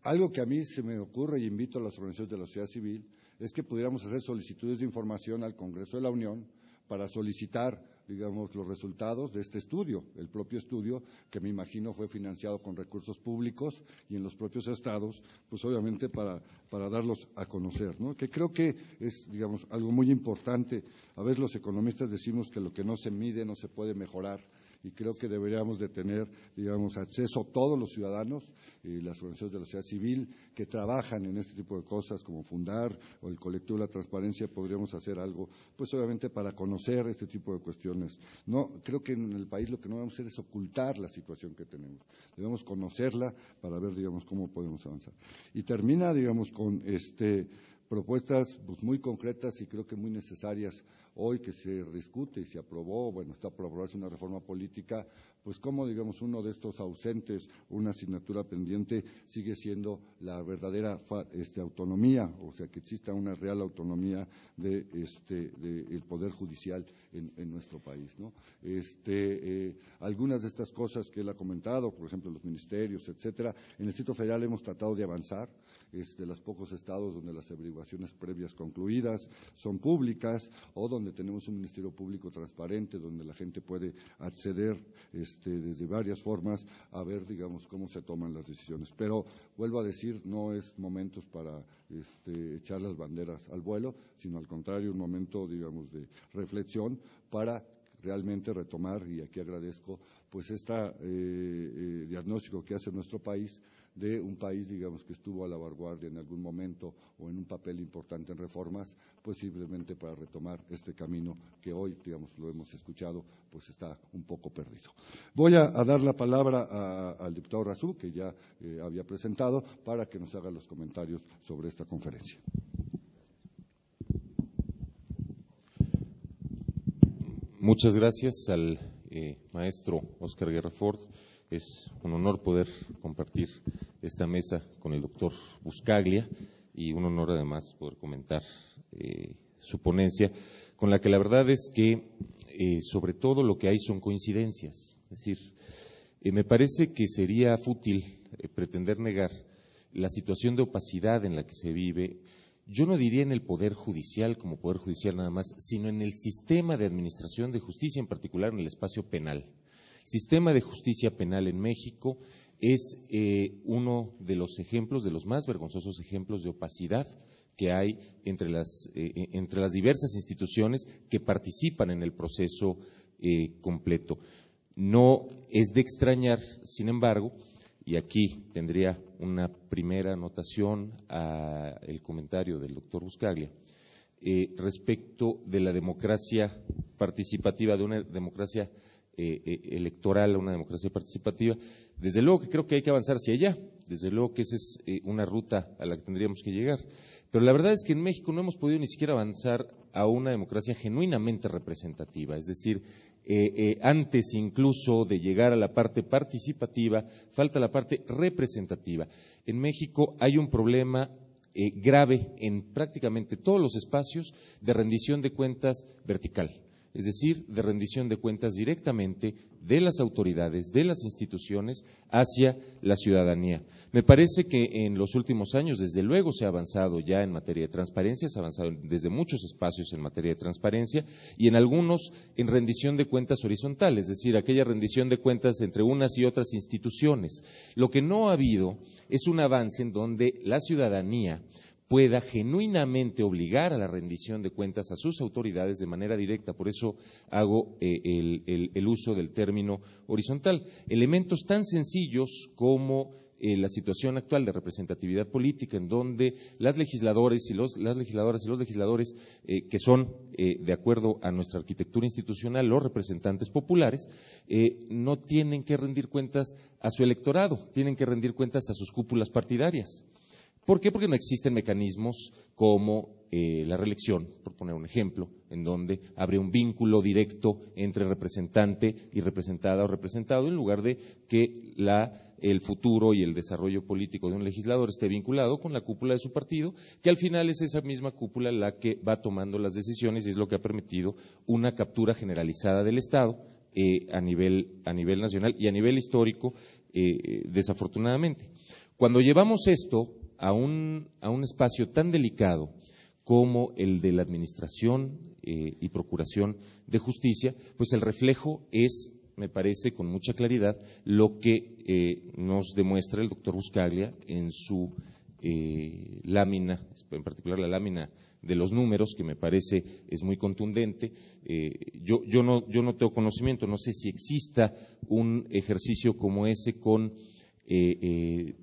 algo que a mí se me ocurre y invito a las organizaciones de la sociedad civil es que pudiéramos hacer solicitudes de información al Congreso de la Unión para solicitar digamos, los resultados de este estudio, el propio estudio, que me imagino fue financiado con recursos públicos y en los propios estados, pues obviamente para, para darlos a conocer, ¿no? Que creo que es, digamos, algo muy importante. A veces los economistas decimos que lo que no se mide no se puede mejorar y creo que deberíamos de tener, digamos, acceso todos los ciudadanos y las organizaciones de la sociedad civil que trabajan en este tipo de cosas, como Fundar o el colectivo de la transparencia, podríamos hacer algo, pues obviamente para conocer este tipo de cuestiones. No, creo que en el país lo que no vamos a hacer es ocultar la situación que tenemos. Debemos conocerla para ver, digamos, cómo podemos avanzar. Y termina, digamos, con este propuestas pues, muy concretas y creo que muy necesarias hoy que se discute y se aprobó, bueno, está por aprobarse una reforma política, pues como digamos uno de estos ausentes, una asignatura pendiente, sigue siendo la verdadera este, autonomía, o sea, que exista una real autonomía de este del poder judicial en, nuestro país, ¿no? Este, eh, algunas de estas cosas que él ha comentado, por ejemplo, los ministerios, etcétera, en el Distrito Federal hemos tratado de avanzar es de los pocos estados donde las averiguaciones previas concluidas son públicas o donde tenemos un ministerio público transparente, donde la gente puede acceder este, desde varias formas a ver, digamos, cómo se toman las decisiones. Pero vuelvo a decir, no es momentos para este, echar las banderas al vuelo, sino al contrario, un momento, digamos, de reflexión para realmente retomar, y aquí agradezco, pues este diagnóstico que hace nuestro país de un país, digamos, que estuvo a la vanguardia en algún momento o en un papel importante en reformas, pues simplemente para retomar este camino que hoy, digamos, lo hemos escuchado, pues está un poco perdido. Voy a, dar la palabra al diputado Razú, que ya eh, había presentado, para que nos haga los comentarios sobre esta conferencia. Muchas gracias al eh, maestro Oscar Guerrefort. Es un honor poder compartir esta mesa con el doctor Buscaglia y un honor además poder comentar eh, su ponencia, con la que la verdad es que sobre todo lo que hay son coincidencias. Es decir, me parece que sería fútil pretender negar la situación de opacidad en la que se vive yo no diría en el Poder Judicial como Poder Judicial nada más, sino en el sistema de administración de justicia, en particular en el espacio penal. Sistema de justicia penal en México es eh, uno de los ejemplos, de los más vergonzosos ejemplos de opacidad que hay entre las, eh, eh, entre las diversas instituciones que participan en el proceso completo. No es de extrañar, sin embargo, y aquí tendría una primera anotación al comentario del doctor Buscaglia, eh, respecto de la democracia participativa, de una democracia eh, eh, electoral a una democracia participativa. Desde luego que creo que hay que avanzar hacia allá, desde luego que esa es una ruta a la que tendríamos que llegar. Pero la verdad es que en México no hemos podido ni siquiera avanzar a una democracia genuinamente representativa, es decir, eh, eh, antes incluso de llegar a la parte participativa, falta la parte representativa. En México hay un problema eh, grave en prácticamente todos los espacios de rendición de cuentas vertical es decir, de rendición de cuentas directamente de las autoridades, de las instituciones, hacia la ciudadanía. Me parece que en los últimos años, desde luego, se ha avanzado ya en materia de transparencia, se ha avanzado desde muchos espacios en materia de transparencia y en algunos en rendición de cuentas horizontal, es decir, aquella rendición de cuentas entre unas y otras instituciones. Lo que no ha habido es un avance en donde la ciudadanía pueda genuinamente obligar a la rendición de cuentas a sus autoridades de manera directa. Por eso hago eh, el, uso del término horizontal. Elementos tan sencillos como eh, la situación actual de representatividad política, en donde las legisladores y las legisladoras y los legisladores, eh, que son, de acuerdo a nuestra arquitectura institucional, los representantes populares, no tienen que rendir cuentas a su electorado, tienen que rendir cuentas a sus cúpulas partidarias. ¿Por qué? Porque no existen mecanismos como eh, la reelección, por poner un ejemplo, en donde habría un vínculo directo entre representante y representada o representado, en lugar de que el futuro y el desarrollo político de un legislador esté vinculado con la cúpula de su partido, que al final es esa misma cúpula la que va tomando las decisiones y es lo que ha permitido una captura generalizada del Estado eh, a, nivel, nacional y a nivel histórico, eh, desafortunadamente. Cuando llevamos esto a un, espacio tan delicado como el de la Administración eh, y Procuración de Justicia, pues el reflejo es, me parece con mucha claridad, lo que eh, nos demuestra el doctor Buscaglia en su eh, lámina, en particular la lámina de los números, que me parece es muy contundente. yo, yo, no, yo no tengo conocimiento, no sé si exista un ejercicio como ese con eh, eh,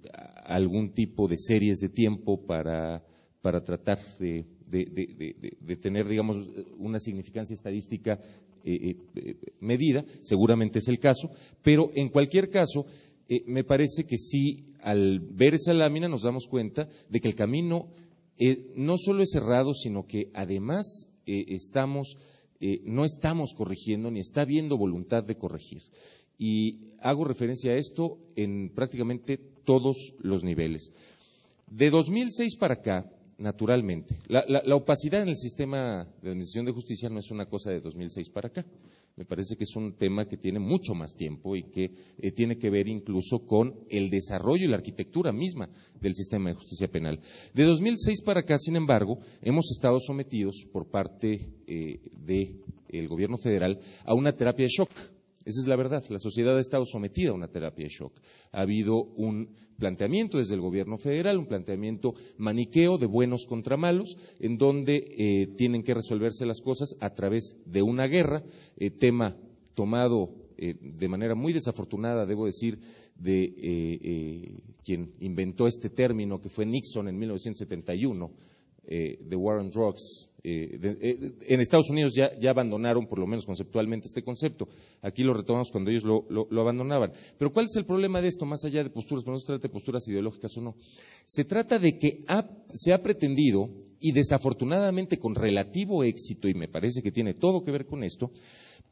algún tipo de series de tiempo para, tratar de, tener, digamos, una significancia estadística eh, medida, seguramente es el caso, pero en cualquier caso, me parece que sí, al ver esa lámina nos damos cuenta de que el camino no solo es cerrado, sino que además estamos, no estamos corrigiendo ni está habiendo voluntad de corregir y hago referencia a esto en prácticamente todos los niveles. De 2006 para acá, naturalmente, la, opacidad en el sistema de administración de justicia no es una cosa de 2006 para acá. Me parece que es un tema que tiene mucho más tiempo y que eh, tiene que ver incluso con el desarrollo y la arquitectura misma del sistema de justicia penal. De 2006 para acá, sin embargo, hemos estado sometidos por parte eh, del Gobierno federal a una terapia de shock esa es la verdad. La sociedad ha estado sometida a una terapia de shock. Ha habido un planteamiento desde el gobierno federal, un planteamiento maniqueo de buenos contra malos, en donde eh, tienen que resolverse las cosas a través de una guerra, eh, tema tomado eh, de manera muy desafortunada, debo decir, de quien inventó este término, que fue Nixon en 1971 eh, The War on Drugs. Eh, eh, en Estados Unidos ya, abandonaron, por lo menos conceptualmente, este concepto. Aquí lo retomamos cuando ellos lo, abandonaban. Pero ¿cuál es el problema de esto, más allá de posturas? Bueno, no se trata de posturas ideológicas o no. Se trata de que se ha pretendido, y desafortunadamente con relativo éxito, y me parece que tiene todo que ver con esto,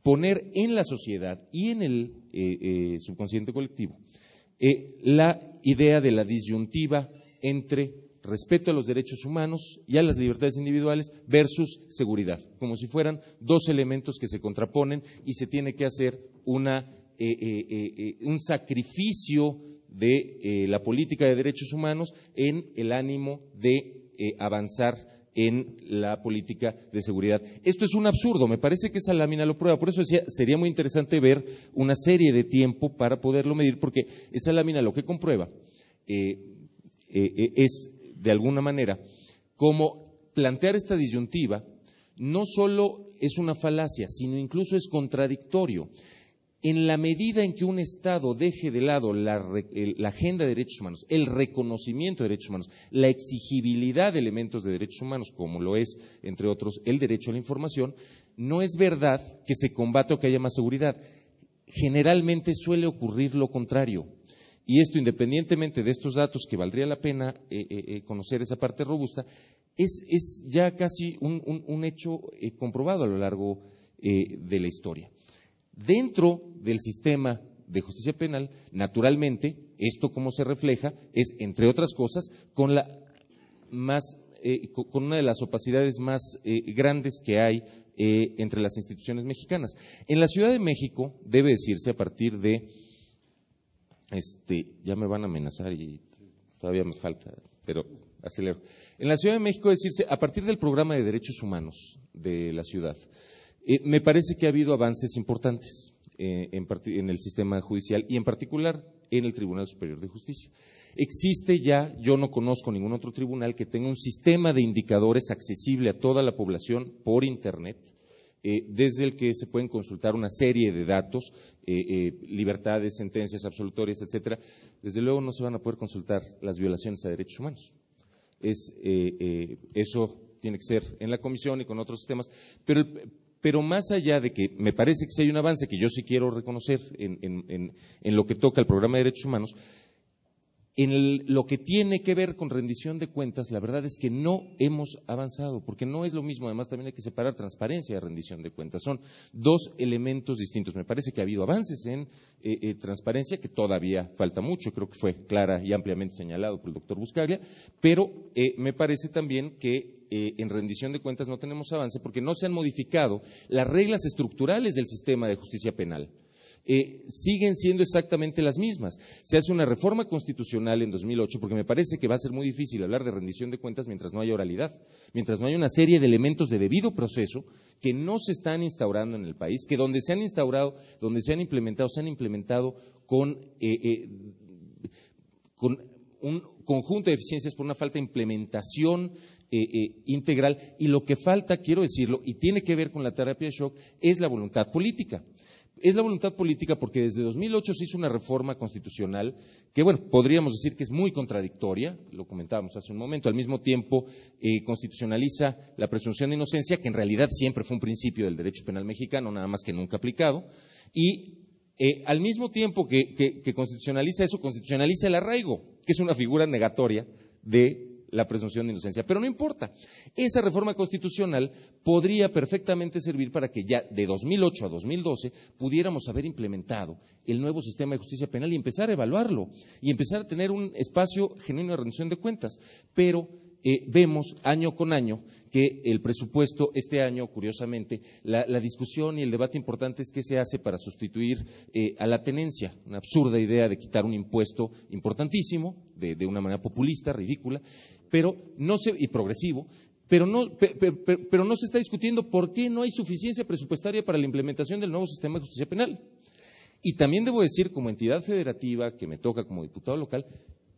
poner en la sociedad y en el subconsciente colectivo la idea de la disyuntiva entre respeto a los derechos humanos y a las libertades individuales versus seguridad, como si fueran dos elementos que se contraponen y se tiene que hacer una, eh, eh, eh, un sacrificio de la política de derechos humanos en el ánimo de avanzar en la política de seguridad. Esto es un absurdo, me parece que esa lámina lo prueba. Por eso decía, sería muy interesante ver una serie de tiempo para poderlo medir, porque esa lámina lo que comprueba es de alguna manera, como plantear esta disyuntiva no solo es una falacia, sino incluso es contradictorio. En la medida en que un Estado deje de lado la, agenda de derechos humanos, el reconocimiento de derechos humanos, la exigibilidad de elementos de derechos humanos, como lo es, entre otros, el derecho a la información, no es verdad que se combate o que haya más seguridad. Generalmente suele ocurrir lo contrario. Y esto, independientemente de estos datos, que valdría la pena eh, eh, eh, conocer esa parte robusta, es, ya casi un, hecho comprobado a lo largo de la historia. Dentro del sistema de justicia penal, naturalmente, esto como se refleja es, entre otras cosas, con, la más, con una de las opacidades más grandes que hay entre las instituciones mexicanas. En la Ciudad de México, debe decirse, a partir de este, ya me van a amenazar y todavía me falta, pero acelero. En la Ciudad de México, decirse, a partir del programa de derechos humanos de la ciudad, eh, me parece que ha habido avances importantes eh, en, el sistema judicial y en particular en el Tribunal Superior de Justicia. Existe ya, yo no conozco ningún otro tribunal que tenga un sistema de indicadores accesible a toda la población por Internet, eh, desde el que se pueden consultar una serie de datos, eh, eh, libertades, sentencias absolutorias, etcétera. Desde luego no se van a poder consultar las violaciones a derechos humanos. eso tiene que ser en la comisión y con otros sistemas. Pero, más allá de que me parece que hay un avance que yo sí quiero reconocer en lo que toca al programa de derechos humanos, en lo que tiene que ver con rendición de cuentas, la verdad es que no hemos avanzado, porque no es lo mismo, además también hay que separar transparencia y rendición de cuentas. Son dos elementos distintos. Me parece que ha habido avances en eh, eh, transparencia, que todavía falta mucho, creo que fue clara y ampliamente señalado por el doctor Buscaglia, pero eh, me parece también que en rendición de cuentas no tenemos avance porque no se han modificado las reglas estructurales del sistema de justicia penal. Eh, siguen siendo exactamente las mismas. Se hace una reforma constitucional en 2008 porque me parece que va a ser muy difícil hablar de rendición de cuentas mientras no haya oralidad, mientras no haya una serie de elementos de debido proceso que no se están instaurando en el país, que donde se han instaurado, donde se han implementado, se han implementado con, eh, eh, con un conjunto de deficiencias por una falta de implementación integral y lo que falta, quiero decirlo, y tiene que ver con la terapia de shock, es la voluntad política es la voluntad política porque desde 2008 se hizo una reforma constitucional que, bueno, podríamos decir que es muy contradictoria, lo comentábamos hace un momento, al mismo tiempo eh, constitucionaliza la presunción de inocencia, que en realidad siempre fue un principio del derecho penal mexicano, nada más que nunca aplicado, y eh, al mismo tiempo que constitucionaliza eso, constitucionaliza el arraigo, que es una figura negatoria de la presunción de inocencia. Pero no importa. Esa reforma constitucional podría perfectamente servir para que ya de 2008 a 2012 pudiéramos haber implementado el nuevo sistema de justicia penal y empezar a evaluarlo y empezar a tener un espacio genuino de rendición de cuentas. Pero eh, vemos año con año que el presupuesto este año, curiosamente, la, discusión y el debate importante es qué se hace para sustituir eh, a la tenencia, una absurda idea de quitar un impuesto importantísimo, de, una manera populista, ridícula, pero no se, y progresivo, pero no, pero no se está discutiendo por qué no hay suficiencia presupuestaria para la implementación del nuevo sistema de justicia penal. Y también debo decir, como entidad federativa que me toca como diputado local,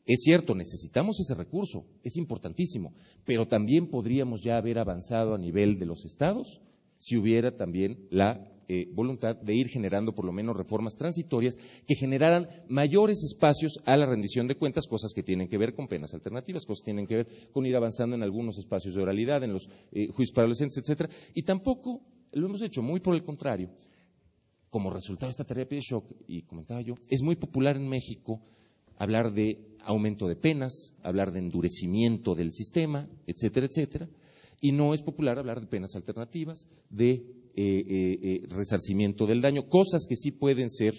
es cierto, necesitamos ese recurso, es importantísimo, pero también podríamos ya haber avanzado a nivel de los estados si hubiera también la eh, voluntad de ir generando por lo menos reformas transitorias que generaran mayores espacios a la rendición de cuentas, cosas que tienen que ver con penas alternativas, cosas que tienen que ver con ir avanzando en algunos espacios de oralidad, en los eh, juicios para adolescentes, etcétera. Y tampoco lo hemos hecho, muy por el contrario. Como resultado de esta terapia de shock, y comentaba yo, es muy popular en México hablar de aumento de penas, hablar de endurecimiento del sistema, etcétera, etcétera y no es popular hablar de penas alternativas, de eh, eh, eh, resarcimiento del daño, cosas que sí pueden ser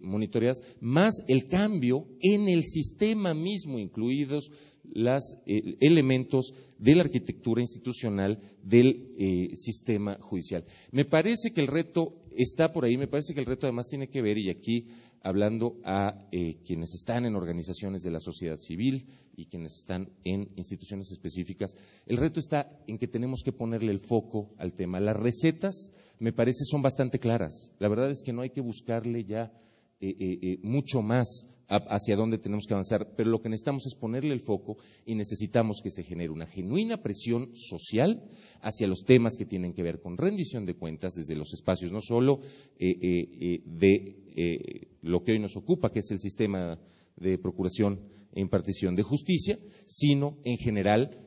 monitoreadas, más el cambio en el sistema mismo, incluidos los elementos de la arquitectura institucional del sistema judicial. Me parece que el reto está por ahí, me parece que el reto además tiene que ver, y aquí hablando a eh, quienes están en organizaciones de la sociedad civil y quienes están en instituciones específicas. El reto está en que tenemos que ponerle el foco al tema. Las recetas, me parece, son bastante claras. La verdad es que no hay que buscarle ya eh, eh, mucho más hacia dónde tenemos que avanzar, pero lo que necesitamos es ponerle el foco y necesitamos que se genere una genuina presión social hacia los temas que tienen que ver con rendición de cuentas desde los espacios no solo eh, eh, eh, de lo que hoy nos ocupa, que es el sistema de procuración e impartición de justicia, sino en general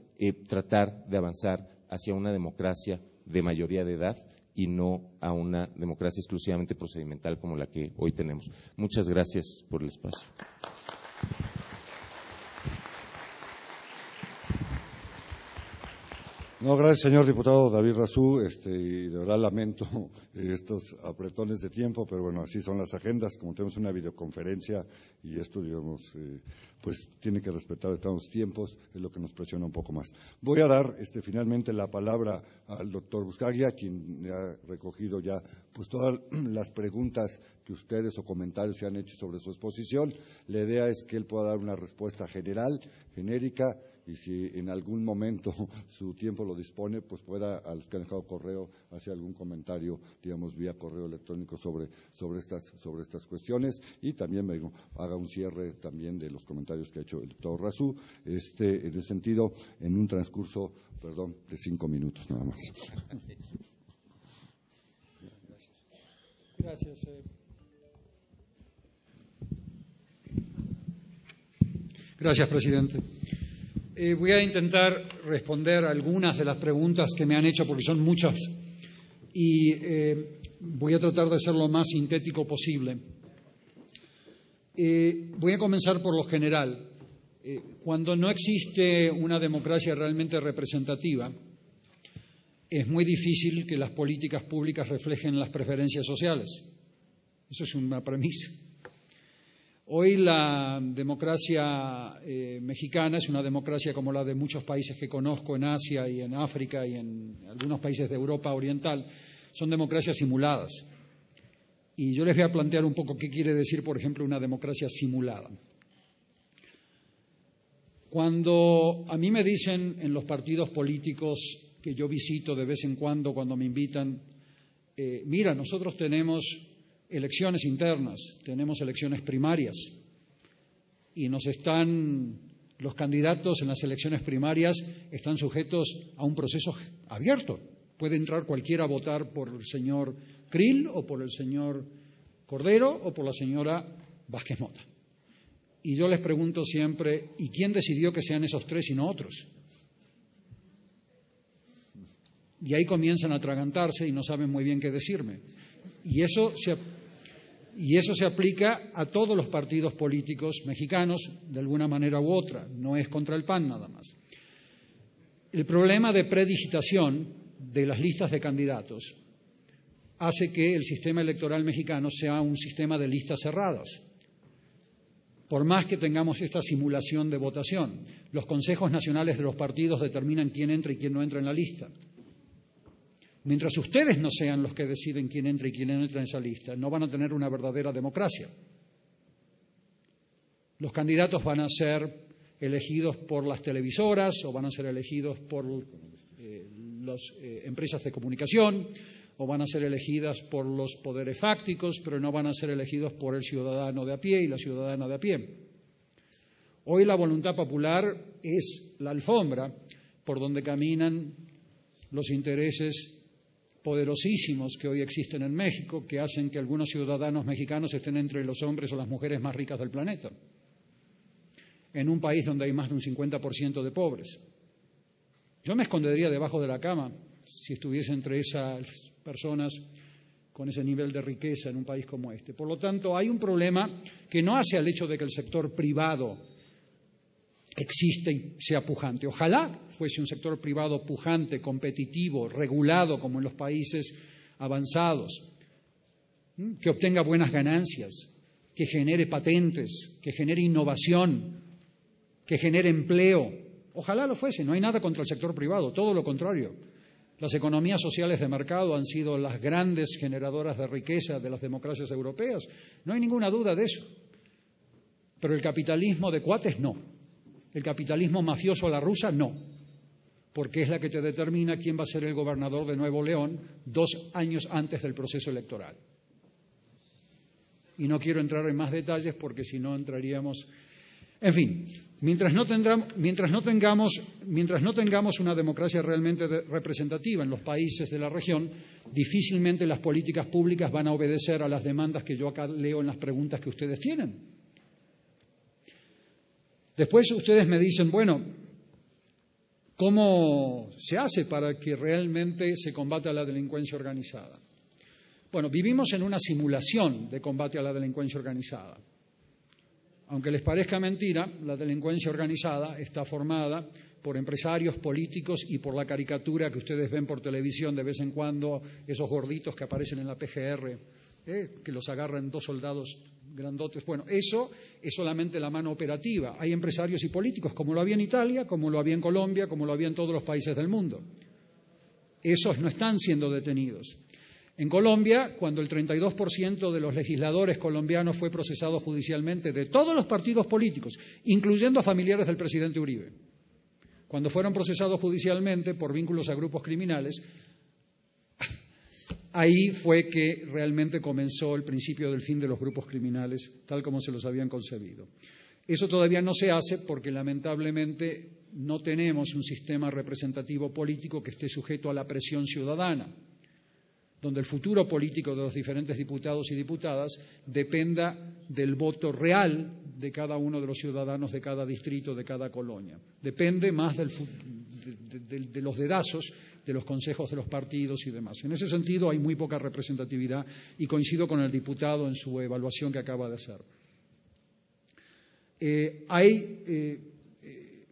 tratar de avanzar hacia una democracia de mayoría de edad y no a una democracia exclusivamente procedimental como la que hoy tenemos. Muchas gracias por el espacio. No, gracias, señor diputado David Razú. Este, y de verdad lamento [LAUGHS] estos apretones de tiempo, pero bueno, así son las agendas. Como tenemos una videoconferencia y esto, digamos, eh, pues tiene que respetar los tiempos, es lo que nos presiona un poco más. Voy a dar este, finalmente la palabra al doctor Buscaglia, quien ha recogido ya pues todas [CLEARS THROAT] las preguntas que ustedes o comentarios se han hecho sobre su exposición. La idea es que él pueda dar una respuesta general, genérica, y si en algún momento [LAUGHS] su tiempo lo dispone, pues pueda, a los que han dejado correo, hacer algún comentario, digamos, vía correo electrónico sobre, sobre, estas, sobre estas cuestiones y también me haga un cierre también de los comentarios que ha hecho el doctor Razú, este, en ese sentido, en un transcurso, perdón, de cinco minutos nada más. Gracias. Eh. Gracias, presidente. Eh, voy a intentar responder algunas de las preguntas que me han hecho, porque son muchas, y eh, voy a tratar de ser lo más sintético posible. Eh, voy a comenzar por lo general. cuando no existe una democracia realmente representativa, es muy difícil que las políticas públicas reflejen las preferencias sociales. Eso es una premisa. Hoy la democracia eh, mexicana es una democracia como la de muchos países que conozco en Asia y en África y en algunos países de Europa Oriental. Son democracias simuladas. Y yo les voy a plantear un poco qué quiere decir, por ejemplo, una democracia simulada. Cuando a mí me dicen en los partidos políticos que yo visito de vez en cuando, cuando me invitan, eh, mira, nosotros tenemos elecciones internas, tenemos elecciones primarias y nos están los candidatos en las elecciones primarias están sujetos a un proceso abierto. Puede entrar cualquiera a votar por el señor Krill o por el señor Cordero o por la señora Vázquez Mota. Y yo les pregunto siempre, ¿y quién decidió que sean esos tres y no otros? Y ahí comienzan a atragantarse y no saben muy bien qué decirme. Y eso se, y eso se aplica a todos los partidos políticos mexicanos de alguna manera u otra, no es contra el PAN nada más. El problema de predigitación de las listas de candidatos hace que el sistema electoral mexicano sea un sistema de listas cerradas. Por más que tengamos esta simulación de votación, los consejos nacionales de los partidos determinan quién entra y quién no entra en la lista. Mientras ustedes no sean los que deciden quién entra y quién no entra en esa lista, no van a tener una verdadera democracia. Los candidatos van a ser elegidos por las televisoras o van a ser elegidos por eh, las eh, empresas de comunicación o van a ser elegidas por los poderes fácticos, pero no van a ser elegidos por el ciudadano de a pie y la ciudadana de a pie. Hoy la voluntad popular es la alfombra por donde caminan los intereses poderosísimos que hoy existen en México, que hacen que algunos ciudadanos mexicanos estén entre los hombres o las mujeres más ricas del planeta, en un país donde hay más de un 50% de pobres. Yo me escondería debajo de la cama si estuviese entre esas personas con ese nivel de riqueza en un país como este. Por lo tanto, hay un problema que no hace al hecho de que el sector privado existe y sea pujante. Ojalá fuese un sector privado pujante, competitivo, regulado como en los países avanzados, que obtenga buenas ganancias, que genere patentes, que genere innovación, que genere empleo. Ojalá lo fuese, no hay nada contra el sector privado, todo lo contrario. Las economías sociales de mercado han sido las grandes generadoras de riqueza de las democracias europeas, no hay ninguna duda de eso. Pero el capitalismo de cuates no. El capitalismo mafioso a la rusa no, porque es la que te determina quién va a ser el gobernador de Nuevo León dos años antes del proceso electoral. Y no quiero entrar en más detalles porque si no entraríamos en fin, mientras no, tengamos, una democracia realmente representativa en los países de la región, difícilmente las políticas públicas van a obedecer a las demandas que yo acá leo en las preguntas que ustedes tienen. Después ustedes me dicen, bueno, ¿cómo se hace para que realmente se combata la delincuencia organizada? Bueno, vivimos en una simulación de combate a la delincuencia organizada. Aunque les parezca mentira, la delincuencia organizada está formada por empresarios políticos y por la caricatura que ustedes ven por televisión de vez en cuando, esos gorditos que aparecen en la PGR, ¿eh? que los agarran dos soldados grandotes. Bueno, eso es solamente la mano operativa. Hay empresarios y políticos, como lo había en Italia, como lo había en Colombia, como lo había en todos los países del mundo. Esos no están siendo detenidos. En Colombia, cuando el 32% de los legisladores colombianos fue procesado judicialmente de todos los partidos políticos, incluyendo a familiares del presidente Uribe, cuando fueron procesados judicialmente por vínculos a grupos criminales, ahí fue que realmente comenzó el principio del fin de los grupos criminales, tal como se los habían concebido. Eso todavía no se hace porque lamentablemente no tenemos un sistema representativo político que esté sujeto a la presión ciudadana donde el futuro político de los diferentes diputados y diputadas dependa del voto real de cada uno de los ciudadanos de cada distrito, de cada colonia. Depende más de, los dedazos de los consejos de los partidos y demás. En ese sentido hay muy poca representatividad y coincido con el diputado en su evaluación que acaba de hacer. Eh, hay, eh, eh,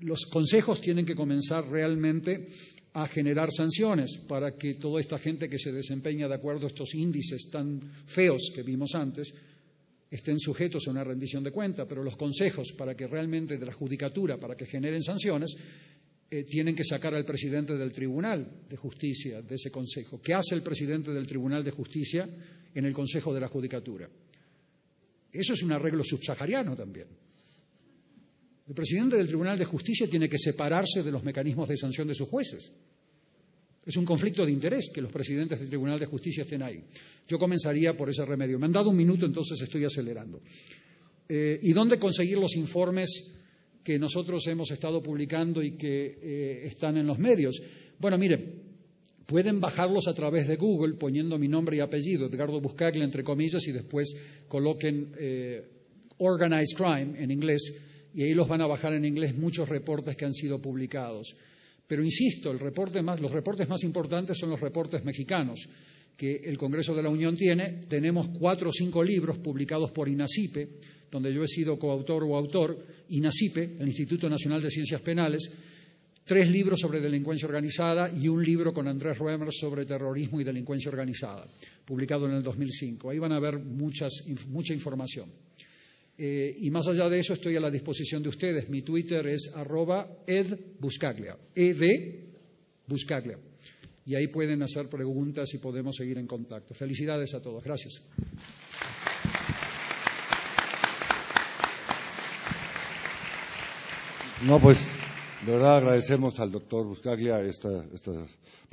los consejos tienen que comenzar realmente a generar sanciones para que toda esta gente que se desempeña de acuerdo a estos índices tan feos que vimos antes estén sujetos a una rendición de cuenta, pero los consejos para que realmente de la judicatura, para que generen sanciones, eh, tienen que sacar al presidente del Tribunal de Justicia de ese consejo. ¿Qué hace el presidente del Tribunal de Justicia en el Consejo de la Judicatura? Eso es un arreglo subsahariano también. El presidente del Tribunal de Justicia tiene que separarse de los mecanismos de sanción de sus jueces. Es un conflicto de interés que los presidentes del Tribunal de Justicia estén ahí. Yo comenzaría por ese remedio. Me han dado un minuto, entonces estoy acelerando. Eh, ¿Y dónde conseguir los informes que nosotros hemos estado publicando y que eh, están en los medios? Bueno, mire, pueden bajarlos a través de Google poniendo mi nombre y apellido, Edgardo Buscaglia, entre comillas, y después coloquen eh, Organized Crime en inglés y ahí los van a bajar en inglés muchos reportes que han sido publicados. Pero insisto, los reportes más importantes son los reportes mexicanos que el Congreso de la Unión tiene. Tenemos cuatro o cinco libros publicados por INACIPE, donde yo he sido coautor o autor, INACIPE, el Instituto Nacional de Ciencias Penales, tres libros sobre delincuencia organizada y un libro con Andrés Ruemer sobre terrorismo y delincuencia organizada, publicado en el 2005. Ahí van a ver mucha información. Eh, y más allá de eso, estoy a la disposición de ustedes. Mi Twitter es arroba edbuscaglia, ed buscaglia. Y ahí pueden hacer preguntas y podemos seguir en contacto. Felicidades a todos. Gracias. No, pues de verdad agradecemos al doctor Buscaglia esta, esta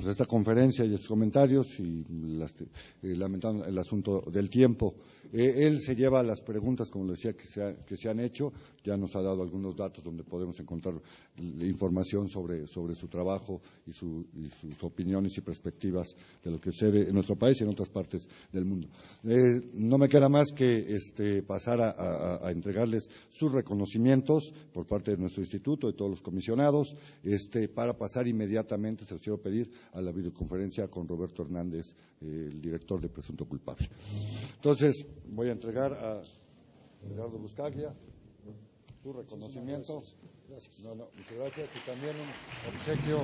pues, esta conferencia y sus comentarios y lamentando el asunto del tiempo. él se lleva las preguntas, como le decía, que se, que se han hecho. Ya nos ha dado algunos datos donde podemos encontrar información sobre, sobre su trabajo y, sus opiniones y perspectivas de lo que sucede en nuestro país y en otras partes del mundo. no me queda más que este, pasar a, entregarles sus reconocimientos por parte de nuestro instituto, de todos los comisionados, este, para pasar inmediatamente, se los quiero pedir, a la videoconferencia con Roberto Hernández, el director de Presunto Culpable. Entonces, voy a entregar a Gerardo Buscaglia su reconocimiento. Gracias. No, no, muchas gracias. Y también un obsequio.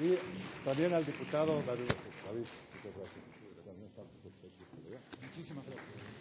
Y también al diputado David. David muchas gracias. Muchísimas gracias.